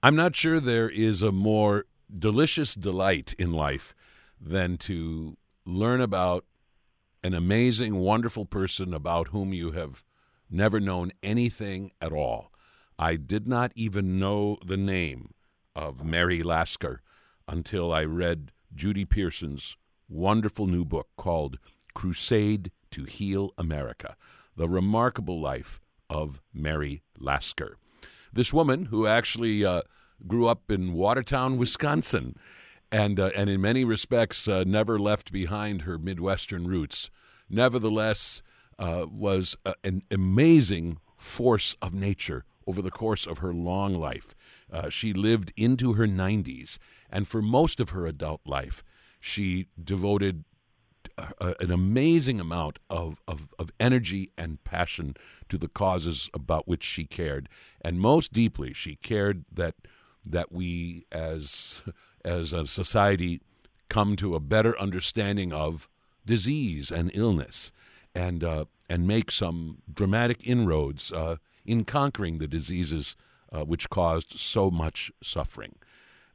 I'm not sure there is a more delicious delight in life than to learn about an amazing, wonderful person about whom you have never known anything at all. I did not even know the name of Mary Lasker until I read Judy Pearson's wonderful new book called Crusade to Heal America The Remarkable Life of Mary Lasker. This woman, who actually uh, grew up in Watertown, Wisconsin, and, uh, and in many respects uh, never left behind her Midwestern roots, nevertheless uh, was a, an amazing force of nature over the course of her long life. Uh, she lived into her 90s, and for most of her adult life, she devoted an amazing amount of, of, of energy and passion to the causes about which she cared. And most deeply, she cared that, that we as, as a society come to a better understanding of disease and illness and, uh, and make some dramatic inroads uh, in conquering the diseases uh, which caused so much suffering.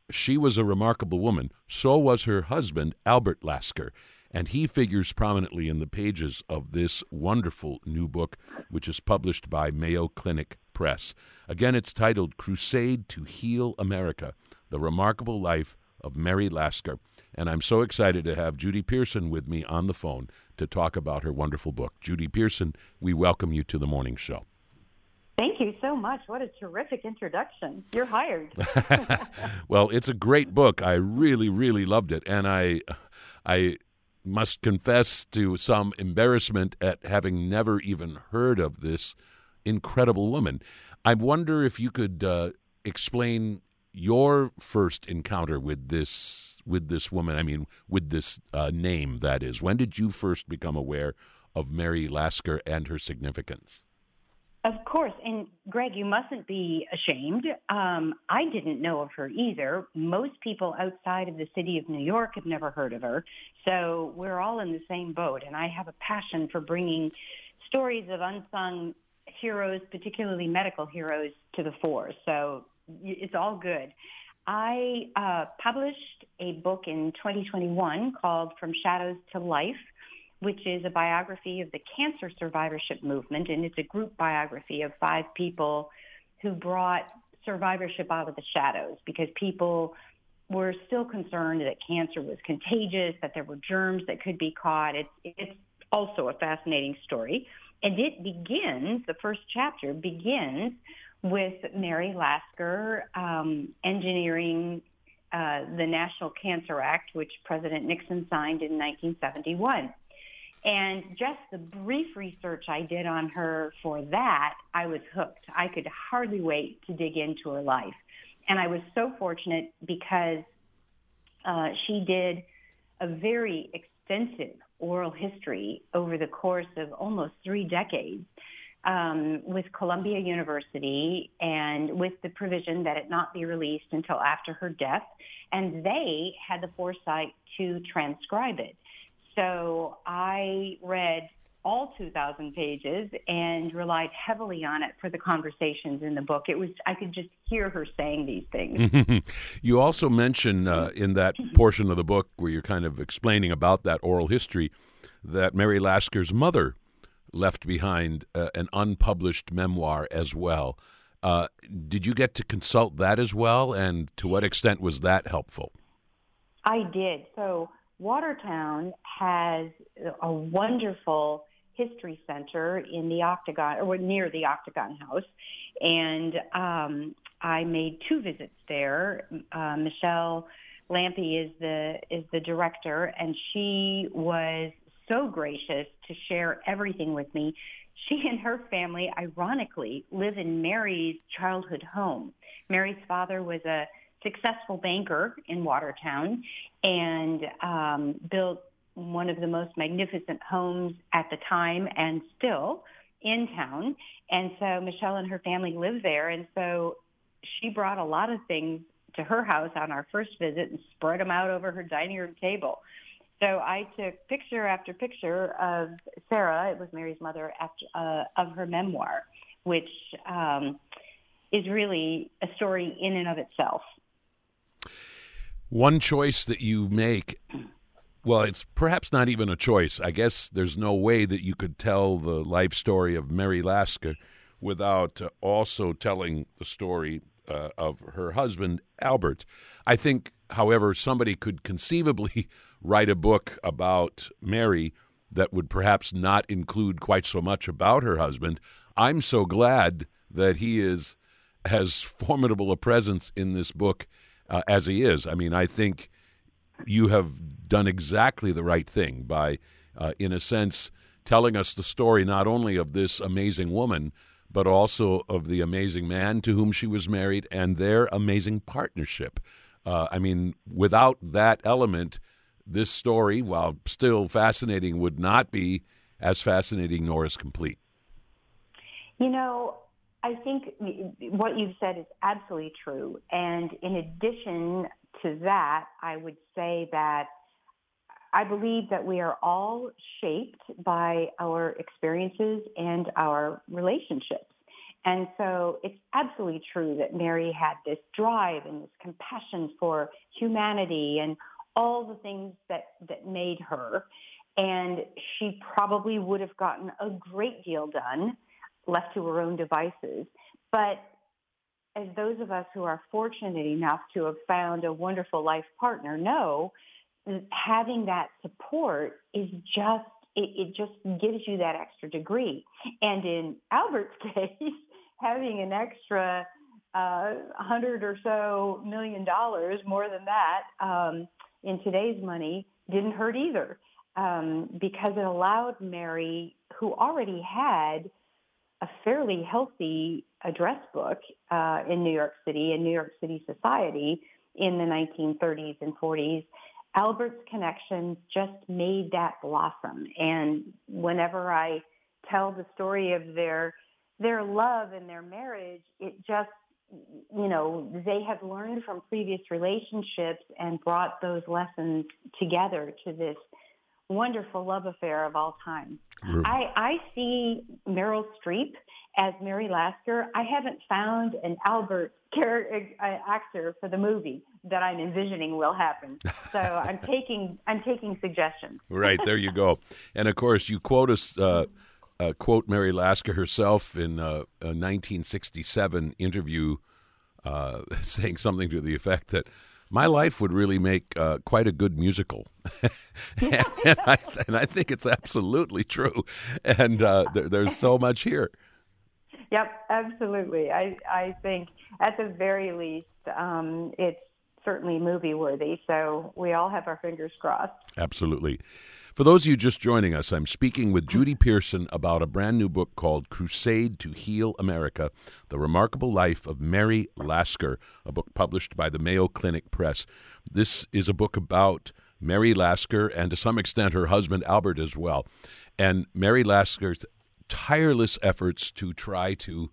She was a remarkable woman. So was her husband, Albert Lasker, and he figures prominently in the pages of this wonderful new book, which is published by Mayo Clinic Press. Again, it's titled Crusade to Heal America The Remarkable Life of Mary Lasker. And I'm so excited to have Judy Pearson with me on the phone to talk about her wonderful book. Judy Pearson, we welcome you to the morning show. Thank you so much. What a terrific introduction. You're hired. well, it's a great book. I really, really loved it, and I, I must confess to some embarrassment at having never even heard of this incredible woman. I wonder if you could uh, explain your first encounter with this with this woman. I mean, with this uh, name. That is, when did you first become aware of Mary Lasker and her significance? Of course. And Greg, you mustn't be ashamed. Um, I didn't know of her either. Most people outside of the city of New York have never heard of her. So we're all in the same boat. And I have a passion for bringing stories of unsung heroes, particularly medical heroes, to the fore. So it's all good. I uh, published a book in 2021 called From Shadows to Life which is a biography of the cancer survivorship movement. And it's a group biography of five people who brought survivorship out of the shadows because people were still concerned that cancer was contagious, that there were germs that could be caught. It's, it's also a fascinating story. And it begins, the first chapter begins with Mary Lasker um, engineering uh, the National Cancer Act, which President Nixon signed in 1971. And just the brief research I did on her for that, I was hooked. I could hardly wait to dig into her life. And I was so fortunate because uh, she did a very extensive oral history over the course of almost three decades um, with Columbia University and with the provision that it not be released until after her death. And they had the foresight to transcribe it. So I read all 2000 pages and relied heavily on it for the conversations in the book. It was i could just hear her saying these things. You also mention uh, in that portion of the book where you're kind of explaining about that oral history that mary lasker's mother left behind uh, an unpublished memoir as well. Uh, did you get to consult that as well? And to what extent was that helpful? I did. So Watertown has a wonderful history center in the Octagon or near the Octagon House, and um, I made two visits there. Uh, Michelle Lampe is the is the director, and she was so gracious to share everything with me. She and her family, ironically, live in Mary's childhood home. Mary's father was a successful banker in Watertown and um, built one of the most magnificent homes at the time and still in town. And so Michelle and her family live there. And so she brought a lot of things to her house on our first visit and spread them out over her dining room table. So I took picture after picture of Sarah, it was Mary's mother, after, uh, of her memoir, which um, is really a story in and of itself. One choice that you make, well, it's perhaps not even a choice. I guess there's no way that you could tell the life story of Mary Lasker without uh, also telling the story uh, of her husband, Albert. I think, however, somebody could conceivably write a book about Mary that would perhaps not include quite so much about her husband. I'm so glad that he is as formidable a presence in this book uh, as he is. I mean, I think you have done exactly the right thing by, uh, in a sense, telling us the story not only of this amazing woman, but also of the amazing man to whom she was married and their amazing partnership. Uh, I mean, without that element, this story, while still fascinating, would not be as fascinating nor as complete. You know, I think what you've said is absolutely true. And in addition to that, I would say that I believe that we are all shaped by our experiences and our relationships. And so it's absolutely true that Mary had this drive and this compassion for humanity and all the things that, that made her. And she probably would have gotten a great deal done left to her own devices. But as those of us who are fortunate enough to have found a wonderful life partner know, having that support is just it, it, just gives you that extra degree. And in Albert's case, having an extra uh, hundred or so million dollars, more than that, um, in today's money, didn't hurt either, um, because it allowed Mary, who already had a fairly healthy address book uh, in New York City and New York City society in the 1930s and 40s. Albert's connections just made that blossom. And whenever I tell the story of their their love and their marriage, it just you know, they have learned from previous relationships and brought those lessons together to this wonderful love affair of all time. I, I see Meryl Streep as Mary Lasker. I haven't found an Albert character, uh, actor for the movie that I'm envisioning will happen. So I'm taking I'm taking suggestions. right there, you go. And of course, you quote us. Uh, uh, quote Mary Lasker herself in uh, a 1967 interview, uh, saying something to the effect that my life would really make uh, quite a good musical, and, I, and, I, think it's absolutely true. And uh, there, there's so much here. Yep, absolutely. I I think at the very least, um, it's certainly movie worthy. So we all have our fingers crossed. Absolutely. For those of you just joining us, I'm speaking with Judy Pearson about a brand new book called Crusade to Heal America The Remarkable Life of Mary Lasker, a book published by the Mayo Clinic Press. This is a book about Mary Lasker and to some extent her husband Albert as well. And Mary Lasker's tireless efforts to try to,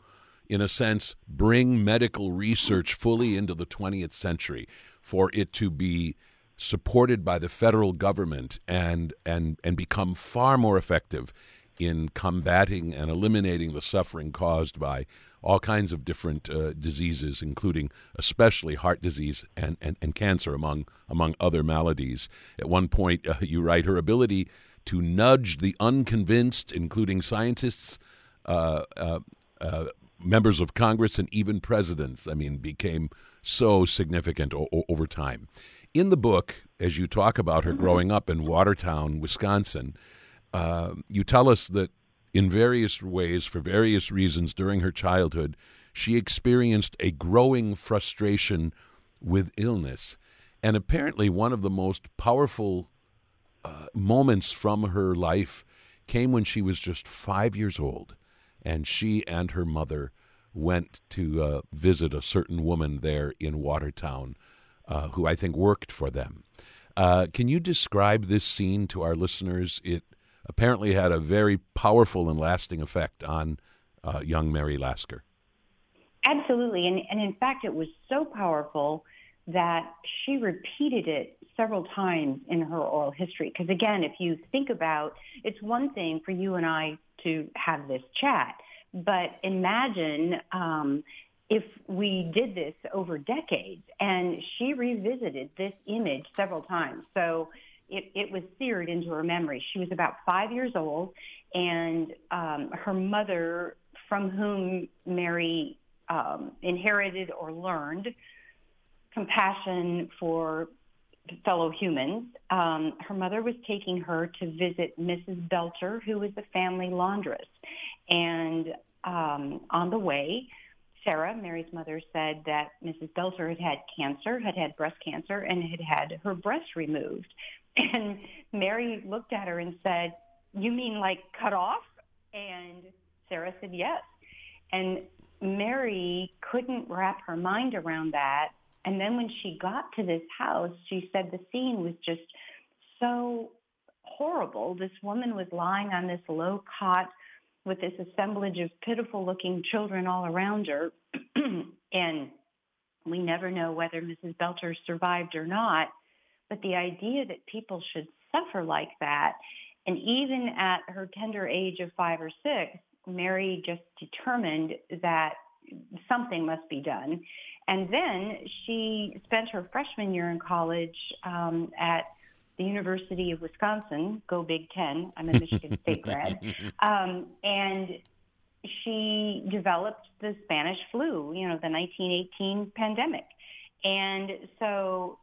in a sense, bring medical research fully into the 20th century for it to be supported by the federal government and and and become far more effective in combating and eliminating the suffering caused by all kinds of different uh, diseases, including especially heart disease and, and, and cancer, among among other maladies. At one point, uh, you write her ability to nudge the unconvinced, including scientists, uh, uh, uh members of Congress, and even presidents. I mean, became so significant o- over time. In the book, as you talk about her growing up in Watertown, Wisconsin, uh, you tell us that in various ways, for various reasons during her childhood, she experienced a growing frustration with illness. And apparently, one of the most powerful uh, moments from her life came when she was just five years old, and she and her mother went to uh, visit a certain woman there in Watertown uh, who I think worked for them. Uh, can you describe this scene to our listeners? It apparently had a very powerful and lasting effect on uh, young Mary Lasker. Absolutely. And, and in fact, it was so powerful that she repeated it several times in her oral history. Because again, if you think about, it's one thing for you and I to have this chat, but imagine um, if we did this over decades. And she revisited this image several times. So it, it was seared into her memory. She was about five years old, and um, her mother, from whom Mary um, inherited or learned compassion for fellow humans, um, her mother was taking her to visit Mrs. Belcher, who was the family laundress. And um, on the way, Sarah, Mary's mother, said that Mrs. Belcher had had cancer, had had breast cancer, and had had her breast removed. And Mary looked at her and said, You mean like cut off? And Sarah said, Yes. And Mary couldn't wrap her mind around that. And then when she got to this house, she said the scene was just so horrible. This woman was lying on this low cot with this assemblage of pitiful looking children all around her. and we never know whether Mrs. Belcher survived or not. But the idea that people should suffer like that, and even at her tender age of five or six, Mary just determined that something must be done. And then she spent her freshman year in college um, at the University of Wisconsin, go Big Ten. I'm a Michigan State grad. Um, and she developed the Spanish flu, you know, the 1918 pandemic. And so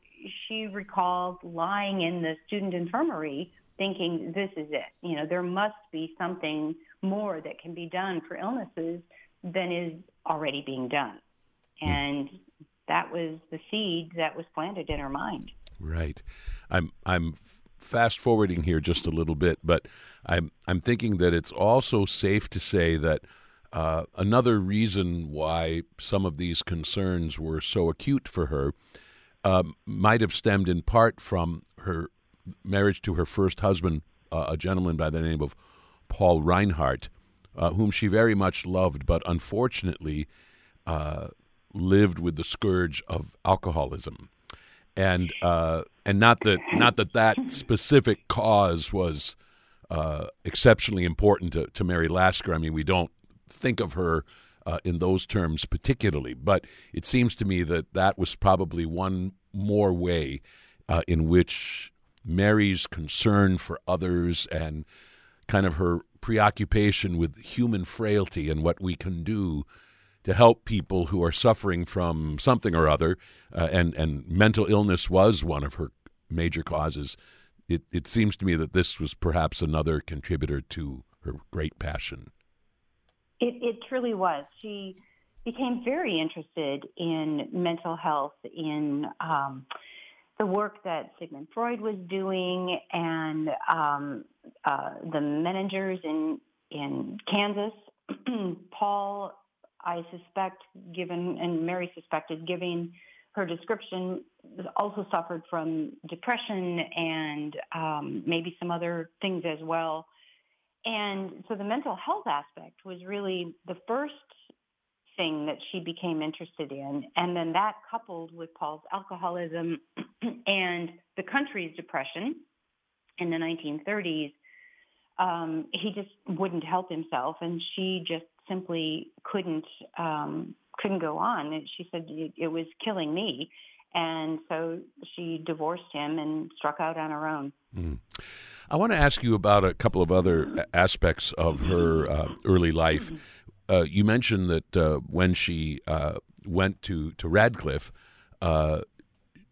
she recalled lying in the student infirmary thinking this is it. You know, there must be something more that can be done for illnesses than is already being done. Hmm. And that was the seed that was planted in her mind. Right. I'm I'm fast forwarding here just a little bit, but I'm I'm thinking that it's also safe to say that uh, another reason why some of these concerns were so acute for her uh, might have stemmed in part from her marriage to her first husband, uh, a gentleman by the name of Paul Reinhardt, uh, whom she very much loved, but unfortunately uh, lived with the scourge of alcoholism and uh, and not that not that that specific cause was uh, exceptionally important to, to Mary Lasker. I mean, we don't think of her uh, in those terms particularly, but it seems to me that that was probably one more way uh, in which Mary's concern for others and kind of her preoccupation with human frailty and what we can do to help people who are suffering from something or other, uh, and and mental illness was one of her major causes. It it seems to me that this was perhaps another contributor to her great passion. It it truly was. She became very interested in mental health, in um, the work that Sigmund Freud was doing, and um, uh, the Menningers in in Kansas. Paul I suspect, given, and Mary suspected, giving her description, also suffered from depression and um, maybe some other things as well. And so the mental health aspect was really the first thing that she became interested in. And then that coupled with Paul's alcoholism and the country's depression in the 1930s, um, he just wouldn't help himself. And she just simply couldn't um, couldn't go on. And she said it, it was killing me, and so she divorced him and struck out on her own. Mm. I want to ask you about a couple of other aspects of her uh, early life. Uh, you mentioned that uh, when she uh, went to to Radcliffe, uh,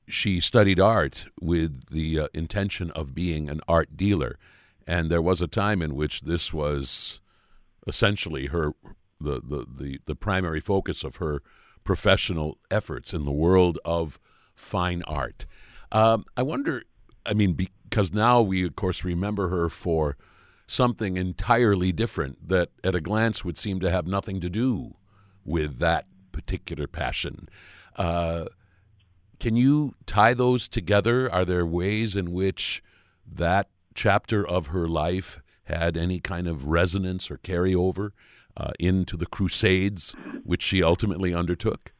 she studied art with the uh, intention of being an art dealer, and there was a time in which this was essentially her the, the, the, the primary focus of her professional efforts in the world of fine art. Um, I wonder, I mean, because now we, of course, remember her for something entirely different that at a glance would seem to have nothing to do with that particular passion. Uh, can you tie those together? Are there ways in which that chapter of her life had any kind of resonance or carryover uh, into the Crusades, which she ultimately undertook?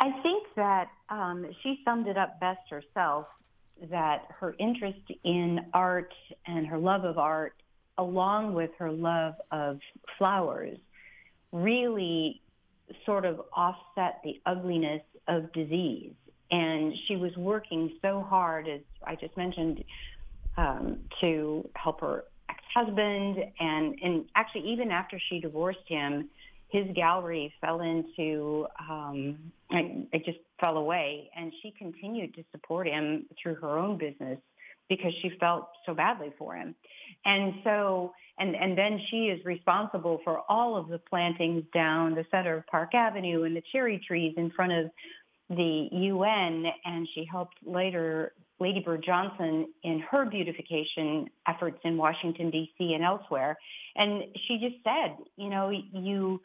I think that um, she summed it up best herself that her interest in art and her love of art, along with her love of flowers, really sort of offset the ugliness of disease. And she was working so hard, as I just mentioned, um, to help her ex-husband. And, and actually, even after she divorced him, his gallery fell into, um, it just fell away. And she continued to support him through her own business because she felt so badly for him. And so, and, and then she is responsible for all of the plantings down the center of Park Avenue and the cherry trees in front of the UN. And she helped later Lady Bird Johnson in her beautification efforts in Washington, D.C. and elsewhere. And she just said, you know, you,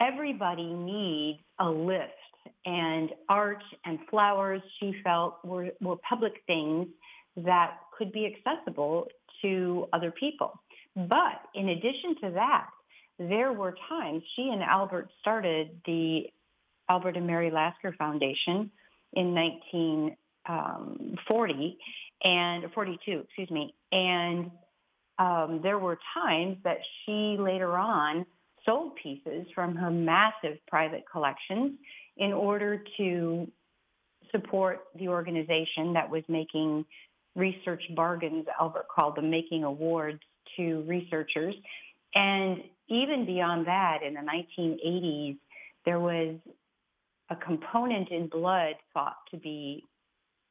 everybody needs a lift and art and flowers she felt were, were public things that could be accessible to other people. But in addition to that, there were times she and Albert started the Albert and Mary Lasker Foundation in 1940 and 42, excuse me. And um, there were times that she later on sold pieces from her massive private collections in order to support the organization that was making research bargains, Albert called them, making awards to researchers. And even beyond that, in the 1980s, there was a component in blood thought to be,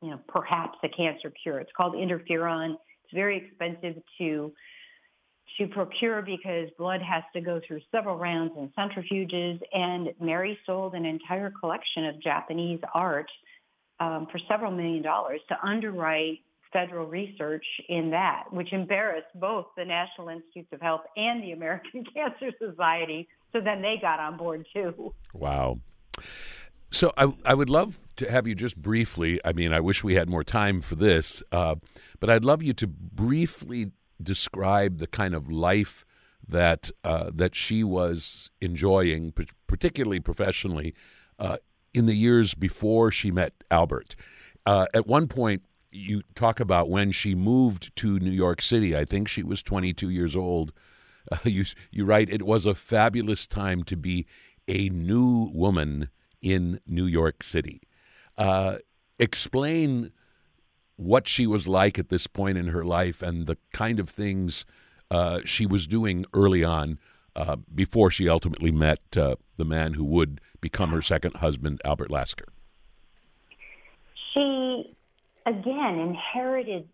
you know, perhaps a cancer cure. It's called interferon. It's very expensive to to procure because blood has to go through several rounds and centrifuges. And Mary sold an entire collection of Japanese art um, for several million dollars to underwrite federal research in that, which embarrassed both the National Institutes of Health and the American Cancer Society. So then they got on board too. Wow. So I, I would love to have you just briefly. I mean, I wish we had more time for this, uh, but I'd love you to briefly describe the kind of life that uh, that she was enjoying, particularly professionally, uh, in the years before she met Albert. Uh, at one point, you talk about when she moved to New York City. I think she was 22 years old. You you write it was a fabulous time to be a new woman in New York City. Uh, explain what she was like at this point in her life and the kind of things uh, she was doing early on uh, before she ultimately met uh, the man who would become her second husband, Albert Lasker. She again inherited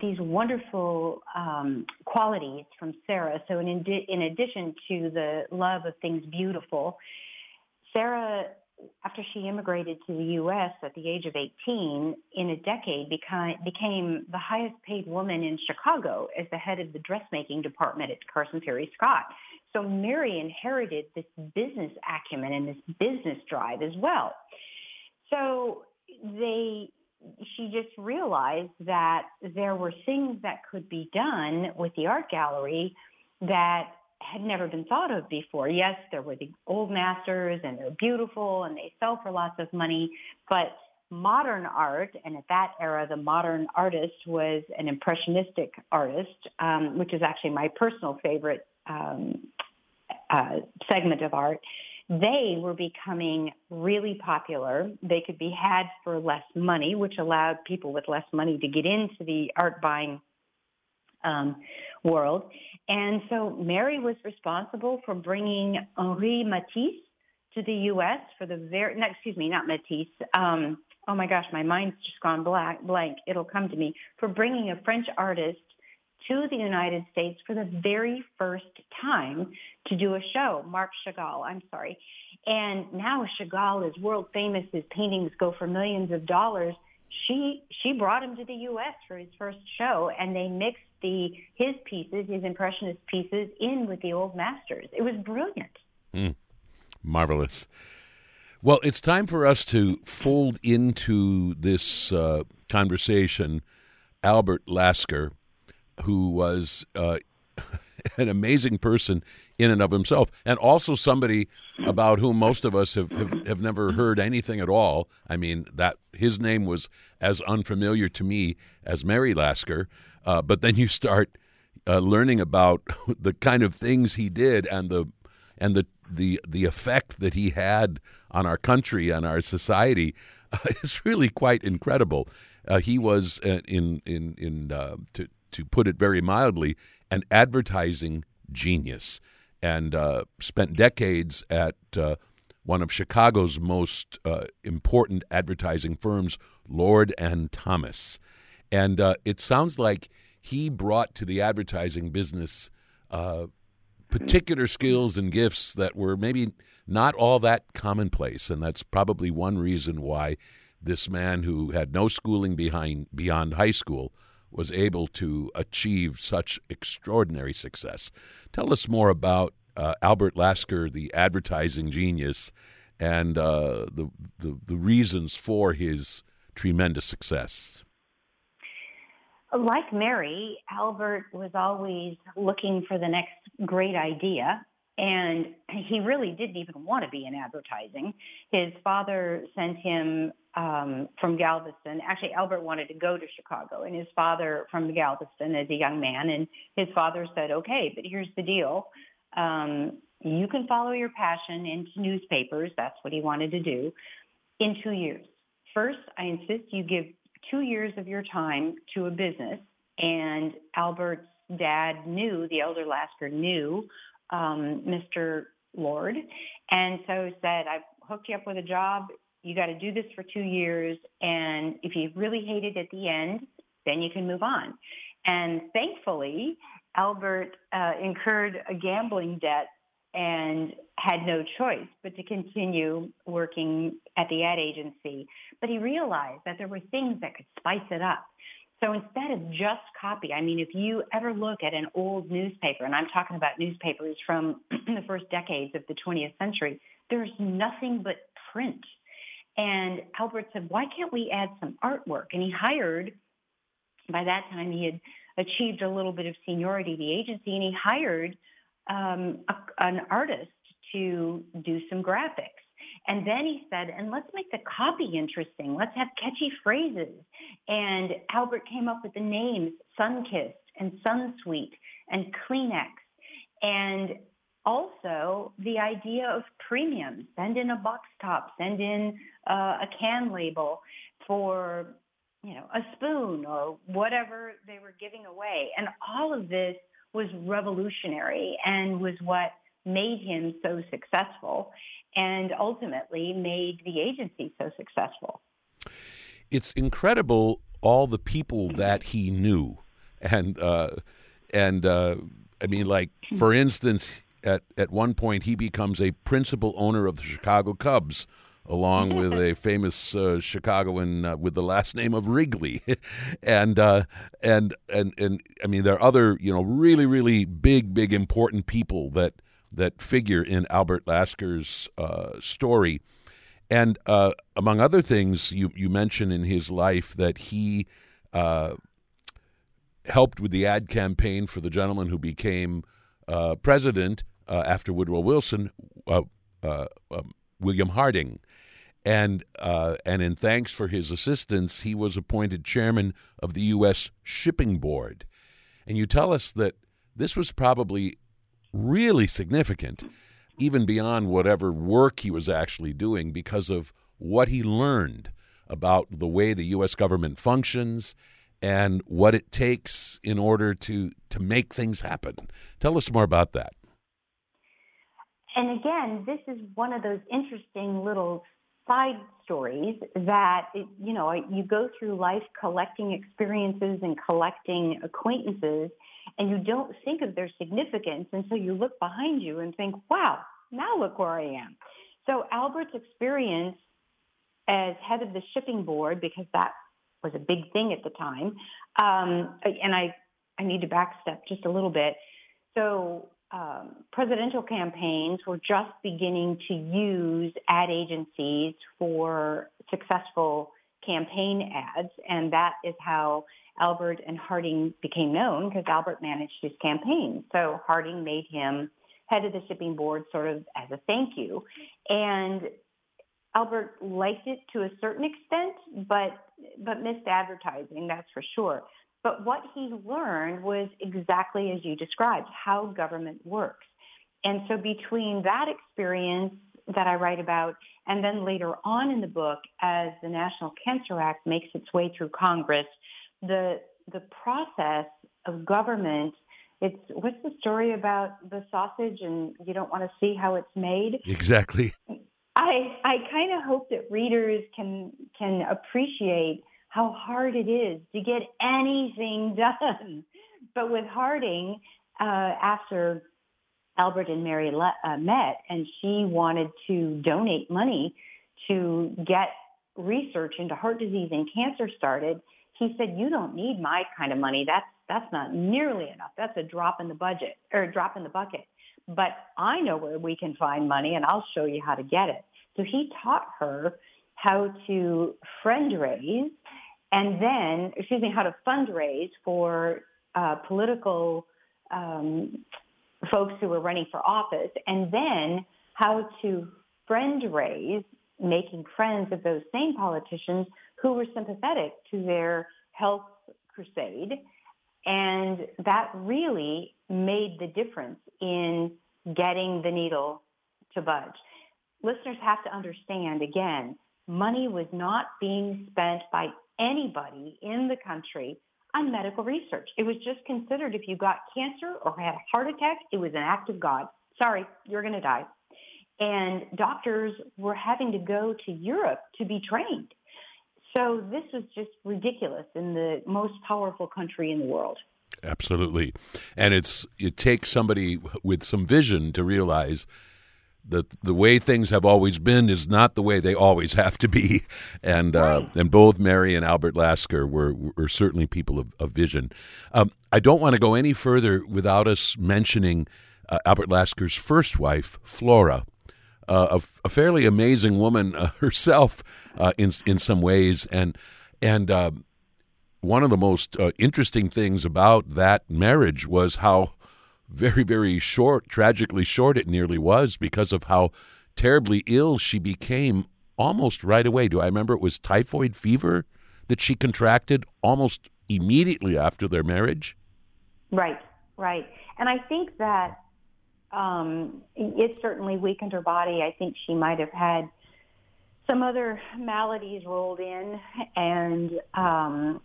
these wonderful um, qualities from Sarah. So in, in addition to the love of things beautiful, Sarah, after she immigrated to the U.S. at the age of 18, in a decade became, became the highest paid woman in Chicago as the head of the dressmaking department at Carson Pirie Scott. So Mary inherited this business acumen and this business drive as well. So they she just realized that there were things that could be done with the art gallery that had never been thought of before. Yes, there were the old masters and they're beautiful and they sell for lots of money, but modern art, and at that era, the modern artist was an impressionistic artist, um, which is actually my personal favorite um, uh, segment of art they were becoming really popular. They could be had for less money, which allowed people with less money to get into the art buying um, world. And so Mary was responsible for bringing Henri Matisse to the U.S. for the very, no, excuse me, not Matisse. Um, oh my gosh, my mind's just gone black, blank. It'll come to me. For bringing a French artist to the United States for the very first time to do a show, Marc Chagall, I'm sorry. And now Chagall is world famous. His paintings go for millions of dollars. She she brought him to the U.S. for his first show, and they mixed the his pieces, his impressionist pieces, in with the old masters. It was brilliant. Mm, marvelous. Well, it's time for us to fold into this uh, conversation Albert Lasker, who was uh, an amazing person in and of himself, and also somebody about whom most of us have, have, have never heard anything at all. I mean, that his name was as unfamiliar to me as Mary Lasker, uh, but then you start uh, learning about the kind of things he did and the and the the the effect that he had on our country and our society uh, is really quite incredible. Uh, he was uh, in in in uh, to to put it very mildly, an advertising genius, and uh, spent decades at uh, one of Chicago's most important advertising firms, Lord and Thomas, and it sounds like he brought to the advertising business particular skills and gifts that were maybe not all that commonplace, and that's probably one reason why this man who had no schooling behind beyond high school was able to achieve such extraordinary success. Tell us more about uh, Albert Lasker, the advertising genius, and uh, the, the the reasons for his tremendous success. Like Mary, Albert was always looking for the next great idea. And he really didn't even want to be in advertising. His father sent him um, from Galveston. Actually, Albert wanted to go to Chicago, and his father from Galveston as a young man. And his father said, "Okay, but here's the deal: um, you can follow your passion into newspapers. That's what he wanted to do in two years. First, I insist you give two years of your time to a business. And Albert's dad knew, the elder Lasker knew um, Mr. Lord. And so said, I've hooked you up with a job. You got to do this for two years. And if you really hate it at the end, then you can move on. And thankfully, Albert uh, incurred a gambling debt and had no choice but to continue working at the ad agency. But he realized that there were things that could spice it up. So instead of just copy, I mean, if you ever look at an old newspaper, and I'm talking about newspapers from the first decades of the 20th century, there's nothing but print. And Albert said, why can't we add some artwork? And he hired, by that time he had achieved a little bit of seniority at the agency, and he hired um, a, an artist to do some graphics. And then he said, and let's make the copy interesting. Let's have catchy phrases. And Albert came up with the names Sunkist and Sunsweet and Kleenex. And also the idea of premiums. Send in a box top, send in uh, a can label for, you know, a spoon or whatever they were giving away. And all of this was revolutionary and was what made him so successful and ultimately made the agency so successful. It's incredible all the people that he knew. And, uh, and uh, I mean, like, for instance, at, at one point, he becomes a principal owner of the Chicago Cubs along with a famous uh, Chicagoan uh, with the last name of Wrigley, and uh, and and and I mean there are other you know really really big big important people that that figure in Albert Lasker's uh, story, and uh, among other things you you mention in his life that he uh, helped with the ad campaign for the gentleman who became president after Woodrow Wilson. Um, William Harding, and uh, and in thanks for his assistance, he was appointed chairman of the U.S. Shipping Board. And you tell us that this was probably really significant, even beyond whatever work he was actually doing, because of what he learned about the way the U.S. government functions and what it takes in order to to make things happen. Tell us more about that. And again, this is one of those interesting little side stories that, you know, you go through life collecting experiences and collecting acquaintances and you don't think of their significance until you look behind you and think, wow, now look where I am. So Albert's experience as head of the shipping board, because that was a big thing at the time, um, and I, I need to backstep just a little bit. So um, presidential campaigns were just beginning to use ad agencies for successful campaign ads, and that is how Albert and Harding became known because Albert managed his campaign. So Harding made him head of the shipping board sort of as a thank you. And Albert liked it to a certain extent, but but missed advertising, that's for sure. But what he learned was exactly as you described, how government works. and so between that experience that I write about and then later on in the book as the National Cancer Act makes its way through Congress, the the process of government it's what's the story about the sausage and you don't want to see how it's made? Exactly. I i kind of hope that readers can can appreciate how hard it is to get anything done. But with harding uh, after albert and mary le- uh, met and she wanted to donate money to get research into heart disease and cancer started he said you don't need my kind of money that's that's not nearly enough. That's a drop in the budget or a drop in the bucket. But I know where we can find money and I'll show you how to get it. So he taught her how to friend raise and then, excuse me, how to fundraise for uh, political um, folks who were running for office and then how to friend raise, making friends of those same politicians who were sympathetic to their health crusade and that really made the difference in getting the needle to budge. Listeners have to understand, again, money was not being spent by anybody in the country on medical research. It was just considered if you got cancer or had a heart attack, it was an act of God. Sorry, you're going to die. And doctors were having to go to Europe to be trained. So this was just ridiculous in the most powerful country in the world. Absolutely. And it's it takes somebody with some vision to realize that the way things have always been is not the way they always have to be. And uh, and both Mary and Albert Lasker were were certainly people of, of vision. Um, I don't want to go any further without us mentioning uh, Albert Lasker's first wife, Flora uh, a, a, fairly amazing woman uh, herself uh, in in some ways, and and um, one of the most uh, interesting things about that marriage was how very very short, tragically short it nearly was because of how terribly ill she became almost right away. Do I remember it was typhoid fever that she contracted almost immediately after their marriage? Right, right, and I think that um, it certainly weakened her body. I think she might have had some other maladies rolled in, and um,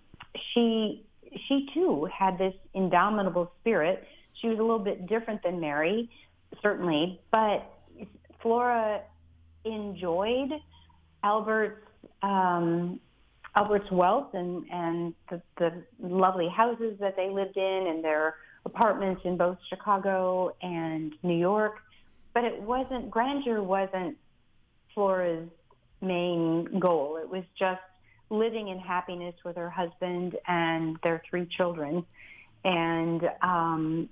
she she too had this indomitable spirit. She was a little bit different than Mary, certainly, but Flora enjoyed Albert's um, Albert's wealth and and the, the lovely houses that they lived in and their apartments in both Chicago and New York, but it wasn't, grandeur wasn't Flora's main goal. It was just living in happiness with her husband and their three children. And um,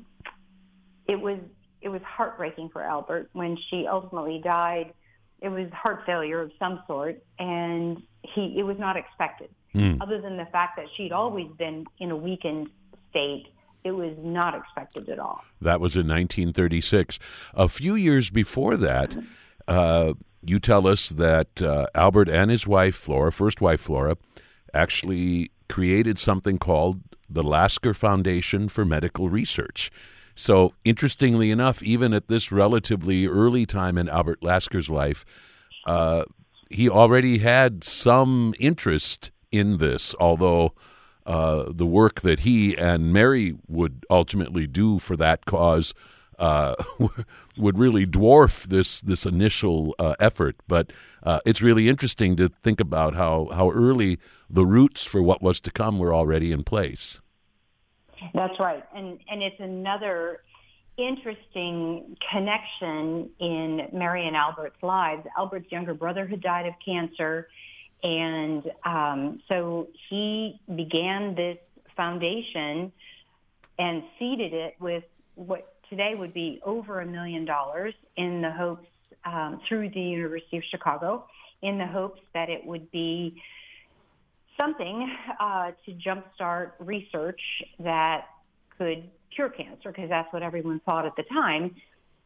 it was it was heartbreaking for Albert when she ultimately died. It was heart failure of some sort, and he it was not expected. Mm. Other than the fact that she'd always been in a weakened state it was not expected at all. That was in 1936. A few years before that, uh, you tell us that uh, Albert and his wife, Flora, first wife Flora, actually created something called the Lasker Foundation for Medical Research. So, interestingly enough, even at this relatively early time in Albert Lasker's life, uh, he already had some interest in this, although uh, the work that he and Mary would ultimately do for that cause uh, would really dwarf this this initial uh, effort. But uh, it's really interesting to think about how how early the roots for what was to come were already in place. That's right, and and it's another interesting connection in Mary and Albert's lives. Albert's younger brother had died of cancer. And um, so he began this foundation and seeded it with what today would be over a million dollars in the hopes um, through the University of Chicago in the hopes that it would be something uh, to jumpstart research that could cure cancer because that's what everyone thought at the time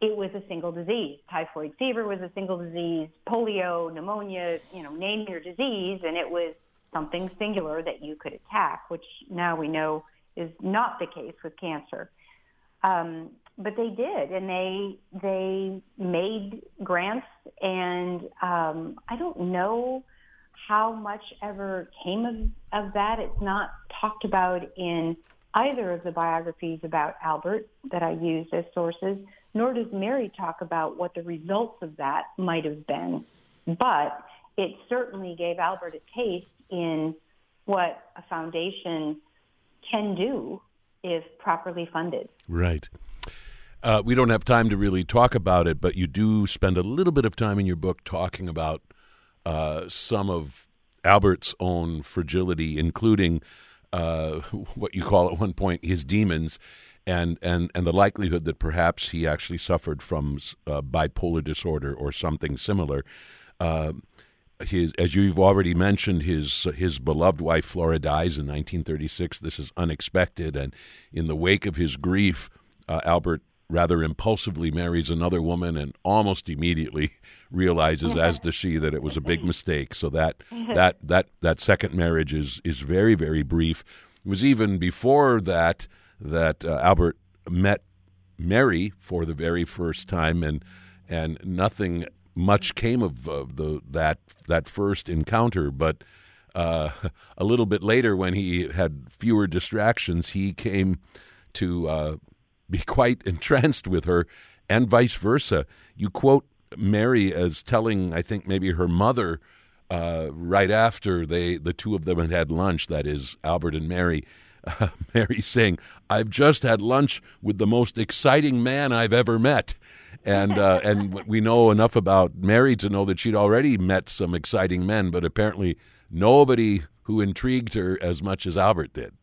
it was a single disease. Typhoid fever was a single disease, polio, pneumonia, you know, name your disease, and it was something singular that you could attack, which now we know is not the case with cancer. Um, but they did, and they they made grants, and um, I don't know how much ever came of, of that. It's not talked about in either of the biographies about Albert that I used as sources, nor does Mary talk about what the results of that might have been. But it certainly gave Albert a taste in what a foundation can do if properly funded. Right. Uh, we don't have time to really talk about it, but you do spend a little bit of time in your book talking about uh, some of Albert's own fragility, including uh, what you call at one point his demons, and and and the likelihood that perhaps he actually suffered from uh, bipolar disorder or something similar. Uh, his, as you've already mentioned, his his beloved wife Flora dies in 1936. This is unexpected, and in the wake of his grief, uh, Albert rather impulsively marries another woman and almost immediately realizes as does she that it was a big mistake. So that that that that second marriage is is very very brief. It was even before that that uh, Albert met Mary for the very first time and and nothing much came of uh, the that that first encounter. But uh, a little bit later when he had fewer distractions he came to uh, be quite entranced with her, and vice versa. You quote Mary as telling, I think, maybe her mother uh, right after they the two of them had had lunch. That is Albert and Mary. Uh, Mary saying, "I've just had lunch with the most exciting man I've ever met." and uh, and we know enough about Mary to know that she'd already met some exciting men, but apparently nobody who intrigued her as much as Albert did.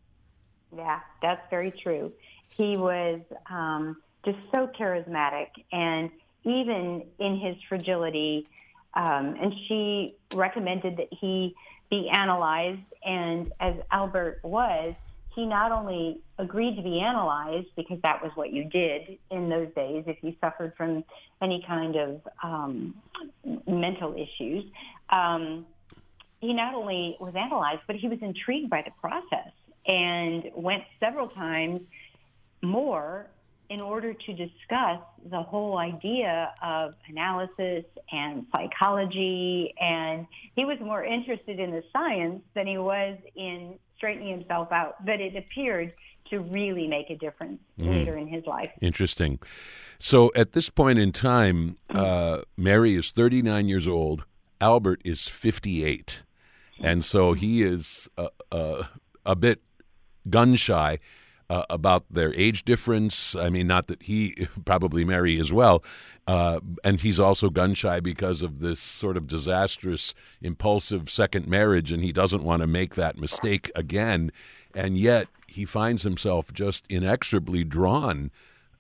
Yeah, that's very true. He was um, just so charismatic, and even in his fragility, um, and she recommended that he be analyzed. And as Albert was, he not only agreed to be analyzed because that was what you did in those days if you suffered from any kind of um, mental issues. Um, he not only was analyzed, but he was intrigued by the process and went several times more in order to discuss the whole idea of analysis and psychology. And he was more interested in the science than he was in straightening himself out. But it appeared to really make a difference mm. later in his life. Interesting. So at this point in time, uh, Mary is 39 years old, Albert is 58. And so he is uh, uh, a bit gun shy uh, about their age difference. I mean, not that he probably Mary as well, uh, and he's also gun shy because of this sort of disastrous, impulsive second marriage, and he doesn't want to make that mistake again. And yet, he finds himself just inexorably drawn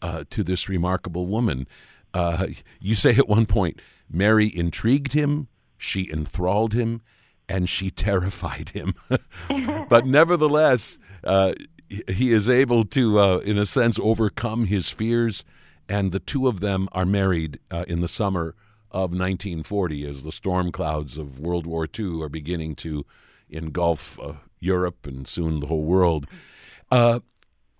uh, to this remarkable woman. Uh, you say at one point, Mary intrigued him, she enthralled him, and she terrified him. but nevertheless, uh, he is able to, uh, in a sense, overcome his fears, and the two of them are married uh, in the summer of 1940 as the storm clouds of World War II are beginning to engulf uh, Europe and soon the whole world. Uh,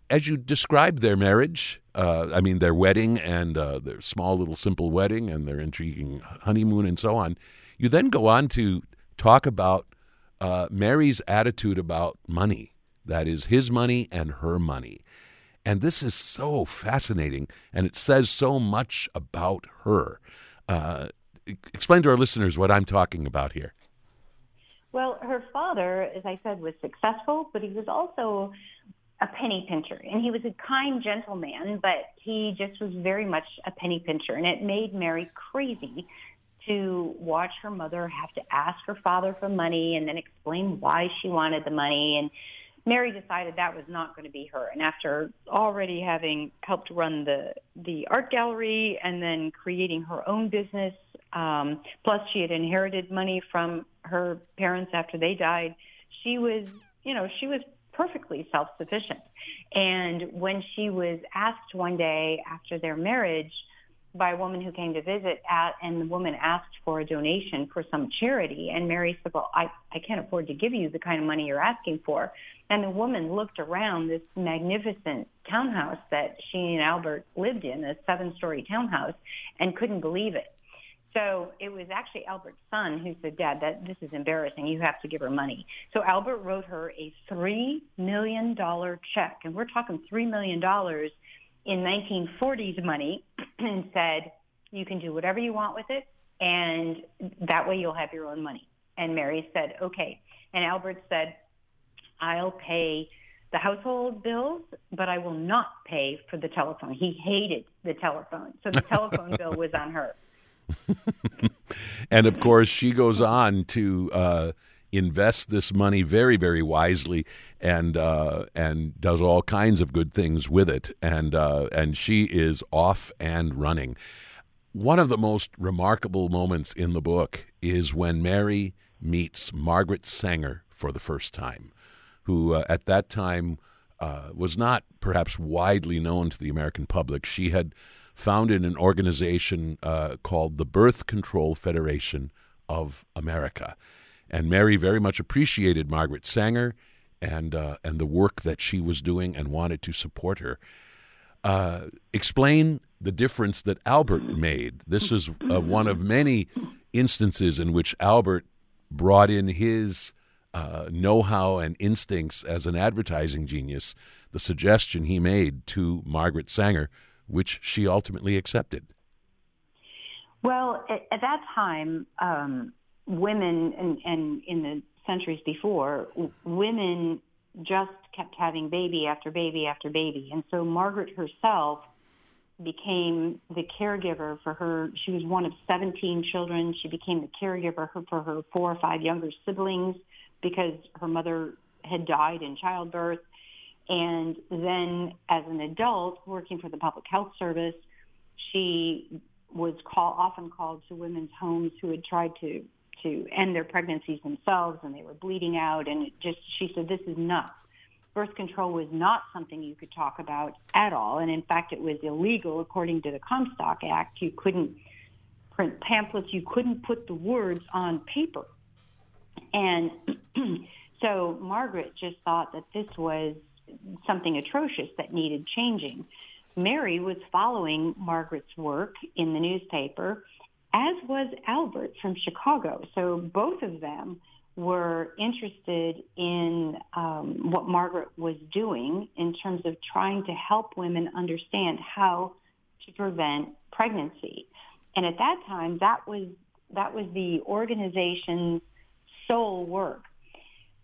as you describe their marriage, uh, I mean their wedding and uh, their small little simple wedding and their intriguing honeymoon and so on, you then go on to talk about Mary's attitude about money that is his money and her money. And this is so fascinating, and it says so much about her. Uh, explain to our listeners what I'm talking about here. Well, her father, as I said, was successful, but he was also a penny pincher. And he was a kind gentleman, but he just was very much a penny pincher. And it made Mary crazy to watch her mother have to ask her father for money and then explain why she wanted the money. And Mary decided that was not going to be her. And after already having helped run the the art gallery and then creating her own business, um, plus she had inherited money from her parents after they died, she was, you know, she was perfectly self-sufficient. And when she was asked one day after their marriage by a woman who came to visit at, and the woman asked for a donation for some charity. And Mary said, well, I, I can't afford to give you the kind of money you're asking for. And the woman looked around this magnificent townhouse that she and Albert lived in, a seven story townhouse, and couldn't believe it. So it was actually Albert's son who said, Dad, that this is embarrassing. You have to give her money. So Albert wrote her a $3 million check. And we're talking $3 million in 1940s money and said, you can do whatever you want with it, and that way you'll have your own money. And Mary said, okay. And Albert said, I'll pay the household bills, but I will not pay for the telephone. He hated the telephone. So the telephone bill was on her. and of course, she goes on to uh, invest this money very, very wisely, and uh, and does all kinds of good things with it. And uh, and she is off and running. One of the most remarkable moments in the book is when Mary meets Margaret Sanger for the first time, who uh, at that time uh, was not perhaps widely known to the American public. She had founded an organization uh, called the Birth Control Federation of America. And Mary very much appreciated Margaret Sanger and uh, and the work that she was doing and wanted to support her. Uh, explain the difference that Albert made. This is uh, one of many instances in which Albert brought in his uh, know-how and instincts as an advertising genius. The suggestion he made to Margaret Sanger, which she ultimately accepted. Well, at, at that time, um, women, and, and in the centuries before, women just kept having baby after baby after baby. And so Margaret herself became the caregiver for her. She was one of 17 children. She became the caregiver for her four or five younger siblings because her mother had died in childbirth. And then as an adult working for the public health service, she was call, often called to women's homes who had tried to to end their pregnancies themselves and they were bleeding out. And it just she said this is nuts. Birth control was not something you could talk about at all. And in fact it was illegal according to the comstock act. You couldn't print pamphlets. You couldn't put the words on paper and so margaret just thought that this was something atrocious that needed changing mary was following margaret's work in the newspaper as was Albert from Chicago. So both of them were interested in um, what Margaret was doing in terms of trying to help women understand how to prevent pregnancy. And at that time, that was that was the organization's sole work.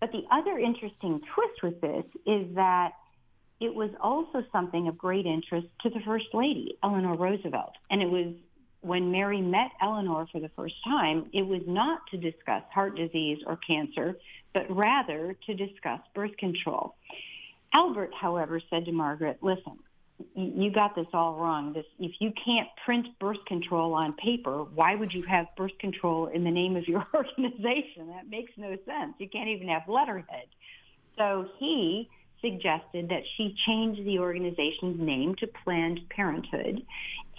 But the other interesting twist with this is that it was also something of great interest to the First Lady, Eleanor Roosevelt. And it was when Mary met Eleanor for the first time, it was not to discuss heart disease or cancer, but rather to discuss birth control. Albert, however, said to Margaret, listen, you got this all wrong. This, if you can't print birth control on paper, why would you have birth control in the name of your organization? That makes no sense. You can't even have letterhead. So he suggested that she change the organization's name to Planned Parenthood,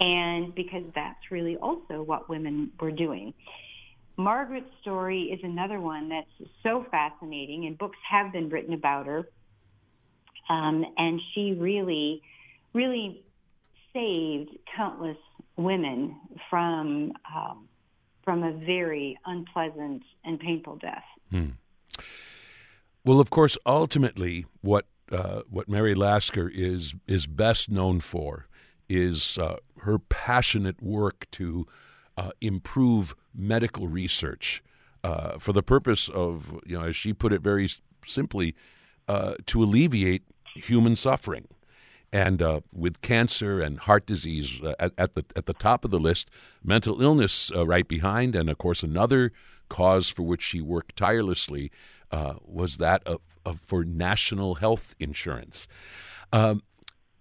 and because that's really also what women were doing. Margaret's story is another one that's so fascinating, and books have been written about her. Um, and she really, really saved countless women from um, from a very unpleasant and painful death. Hmm. Well, of course, ultimately, what uh, what Mary Lasker is is best known for is uh, her passionate work to uh, improve medical research uh, for the purpose of, you know, as she put it very simply, uh, to alleviate human suffering. And uh, with cancer and heart disease at, at, the at the top of the list, mental illness right behind, and of course another cause for which she worked tirelessly was that of of, for national health insurance. Um,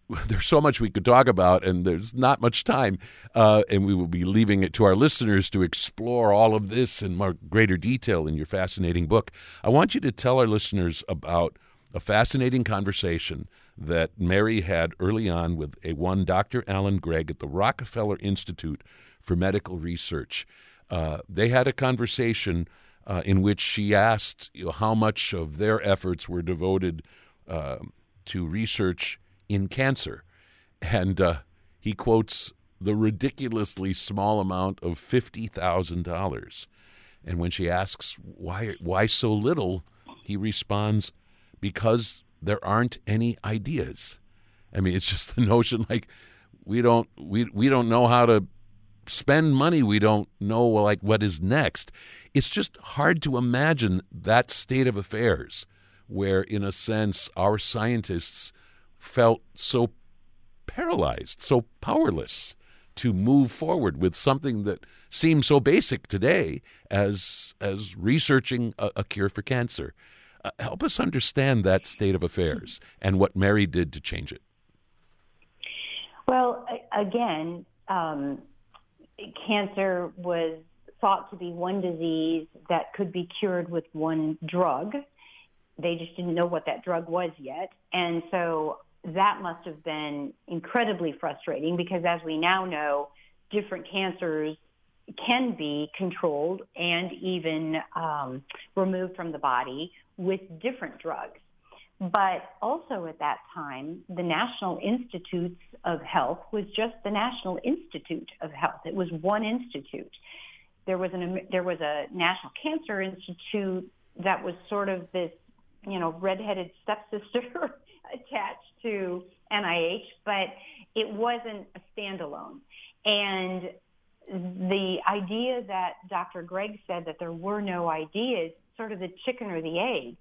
there's so much we could talk about, and there's not much time, uh, and we will be leaving it to our listeners to explore all of this in more greater detail in your fascinating book. I want you to tell our listeners about a fascinating conversation that Mary had early on with a one Dr. Alan Gregg at the Rockefeller Institute for Medical Research. Uh, they had a conversation uh, in which she asked you know, how much of their efforts were devoted uh, to research in cancer. And uh, he quotes the ridiculously small amount of $50,000. And when she asks why, why so little, he responds, because there aren't any ideas. I mean, it's just the notion like we don't we we don't know how to spend money. We don't know like what is next. It's just hard to imagine that state of affairs where in a sense our scientists felt so paralyzed, so powerless to move forward with something that seems so basic today as as researching a, a cure for cancer. Help us understand that state of affairs and what Mary did to change it. Well, again, um, cancer was thought to be one disease that could be cured with one drug. They just didn't know what that drug was yet. And so that must have been incredibly frustrating because as we now know, different cancers can be controlled and even um, removed from the body with different drugs. But also at that time, the National Institutes of Health was just the National Institute of Health. It was one institute. There was an there was a National Cancer Institute that was sort of this, you know, redheaded stepsister attached to NIH, but it wasn't a standalone. And the idea that Dr. Gregg said that there were no ideas, sort of the chicken or the egg.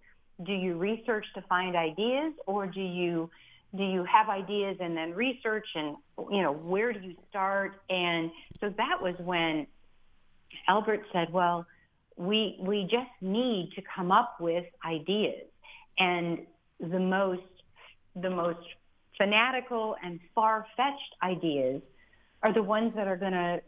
Do you research to find ideas or do you do you have ideas and then research and you know where do you start and so that was when Albert said, well, we we just need to come up with ideas and the most the most fanatical and far-fetched ideas are the ones that are going to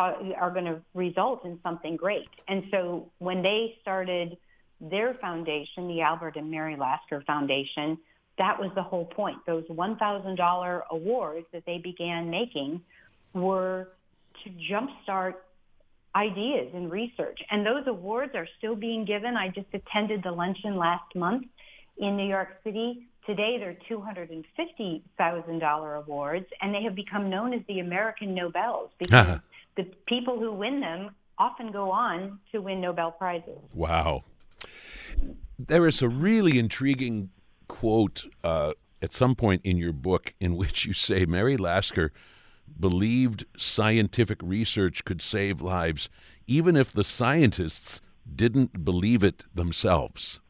are going to result in something great. And so when they started their foundation, the Albert and Mary Lasker Foundation, that was the whole point. Those $1,000 awards that they began making were to jumpstart ideas and research. And those awards are still being given. I just attended the luncheon last month in New York City. Today, they're $250,000 awards, and they have become known as the American Nobels because the people who win them often go on to win Nobel Prizes. Wow. There is a really intriguing quote uh, at some point in your book in which you say Mary Lasker believed scientific research could save lives, even if the scientists didn't believe it themselves.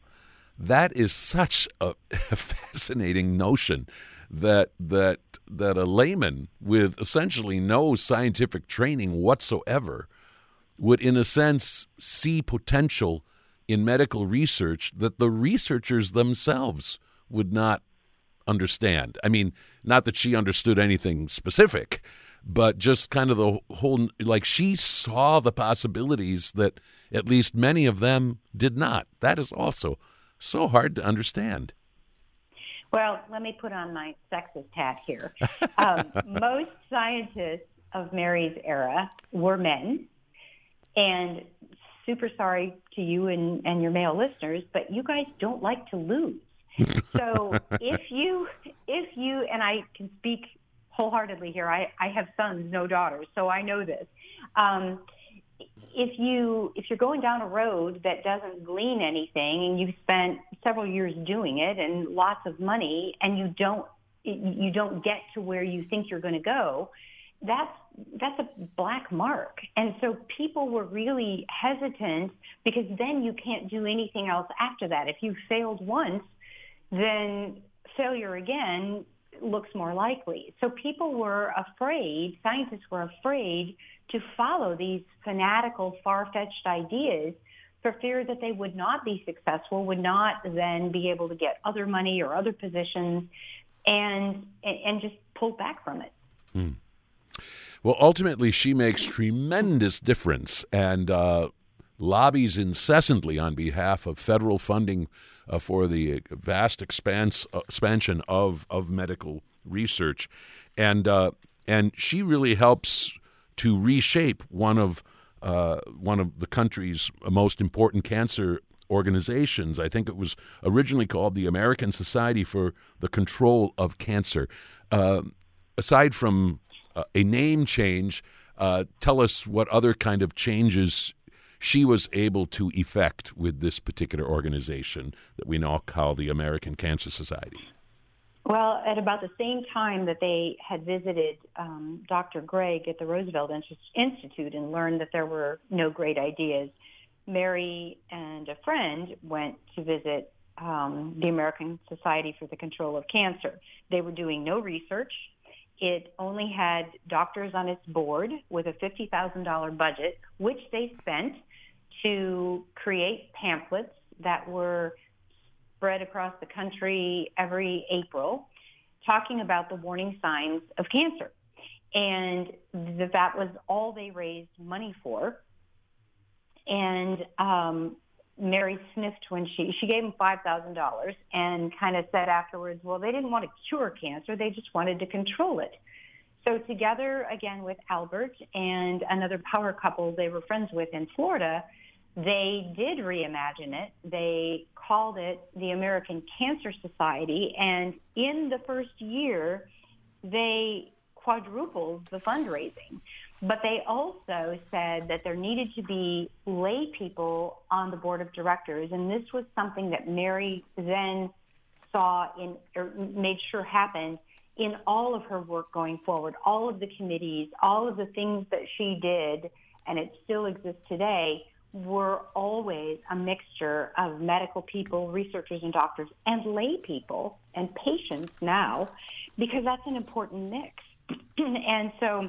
That is such a, a fascinating notion that that that a layman with essentially no scientific training whatsoever would in a sense see potential in medical research that the researchers themselves would not understand. I mean, not that she understood anything specific, but just kind of the whole like she saw the possibilities that at least many of them did not. That is also so hard to understand. Well, let me put on my sexist hat here. Um, most scientists of Mary's era were men, and super sorry to you and, and your male listeners, but you guys don't like to lose. so if you, if you, and I can speak wholeheartedly here, I, I have sons, no daughters, so I know this. Um, if you if you're going down a road that doesn't glean anything and you've spent several years doing it and lots of money and you don't you don't get to where you think you're going to go that's that's a black mark. And so people were really hesitant because then you can't do anything else after that. If you failed once then failure again looks more likely so people were afraid scientists were afraid to follow these fanatical, far-fetched ideas for fear that they would not be successful, would not then be able to get other money or other positions, and and just pull back from it. Hmm. Well, ultimately, she makes tremendous difference, and uh, lobbies incessantly on behalf of federal funding uh, for the vast expanse, uh, expansion of, of medical research. And, uh, and she really helps to reshape one of, uh, one of the country's most important cancer organizations. I think it was originally called the American Society for the Control of Cancer. Uh, aside from uh, a name change, uh, tell us what other kind of changes she was able to effect with this particular organization that we now call the American Cancer Society. Well, at about the same time that they had visited um, Dr. Gregg at the Roosevelt Institute and learned that there were no great ideas, Mary and a friend went to visit um, the American Society for the Control of Cancer. They were doing no research. It only had doctors on its board with a $50,000 budget, which they spent to create pamphlets that were spread across the country every April talking about the warning signs of cancer. And that was all they raised money for. And um, Mary sniffed when she she gave thousand dollars and kind of said afterwards, well, they didn't want to cure cancer; they just wanted to control it. So together again with Albert and another power couple they were friends with in Florida, they did reimagine it. They called it the American Cancer Society, and in the first year, they quadrupled the fundraising. But they also said that there needed to be lay people on the board of directors, and this was something that Mary then saw in or made sure happened in all of her work going forward, all of the committees, all of the things that she did, and it still exists today, were always a mixture of medical people, researchers and doctors, and lay people and patients now, because that's an important mix. and so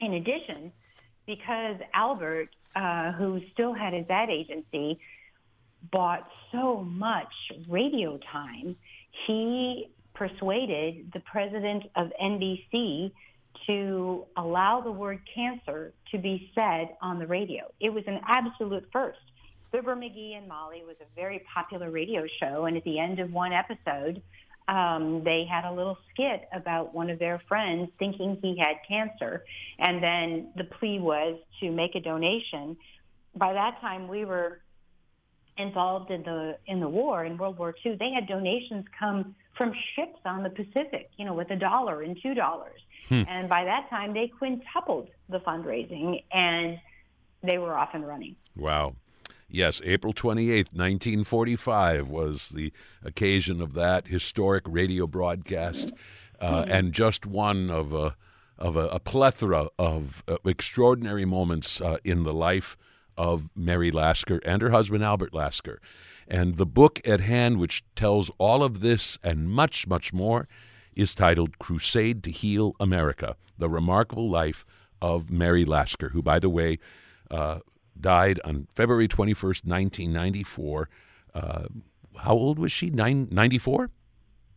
in addition, because Albert, uh, who still had his ad agency, bought so much radio time, he persuaded the president of NBC to allow the word cancer to be said on the radio. It was an absolute first. Fibber McGee and Molly was a very popular radio show, and at the end of one episode, um, they had a little skit about one of their friends thinking he had cancer, and then the plea was to make a donation. By that time, we were involved in the in the war in World War II. They had donations come from ships on the Pacific, you know, with a dollar and two dollars, hmm. and by that time they quintupled the fundraising, and they were off and running. Wow. Yes, April 28th, 1945 was the occasion of that historic radio broadcast, uh, mm-hmm. and just one of a, of a, a plethora of uh, extraordinary moments uh, in the life of Mary Lasker and her husband Albert Lasker. And the book at hand, which tells all of this and much, much more, is titled Crusade to Heal America The Remarkable Life of Mary Lasker, who, by the way, uh, died on February 21st, 1994. Uh, how old was she? Nine, 94?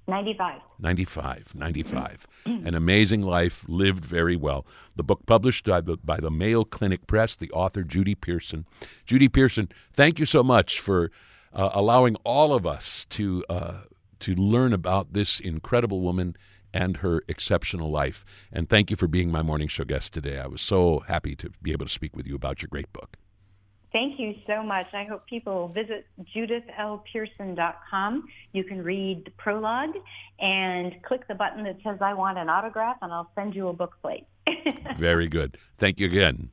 95. 95. 95. An amazing life, lived very well. The book published by the, by the Mayo Clinic Press, the author Judy Pearson. Judy Pearson, thank you so much for uh, allowing all of us to, uh, to learn about this incredible woman and her exceptional life. And thank you for being my morning show guest today. I was so happy to be able to speak with you about your great book. Thank you so much. I hope people visit judithlpearson.com. You can read the prologue and click the button that says I want an autograph and I'll send you a book plate. Very good. Thank you again.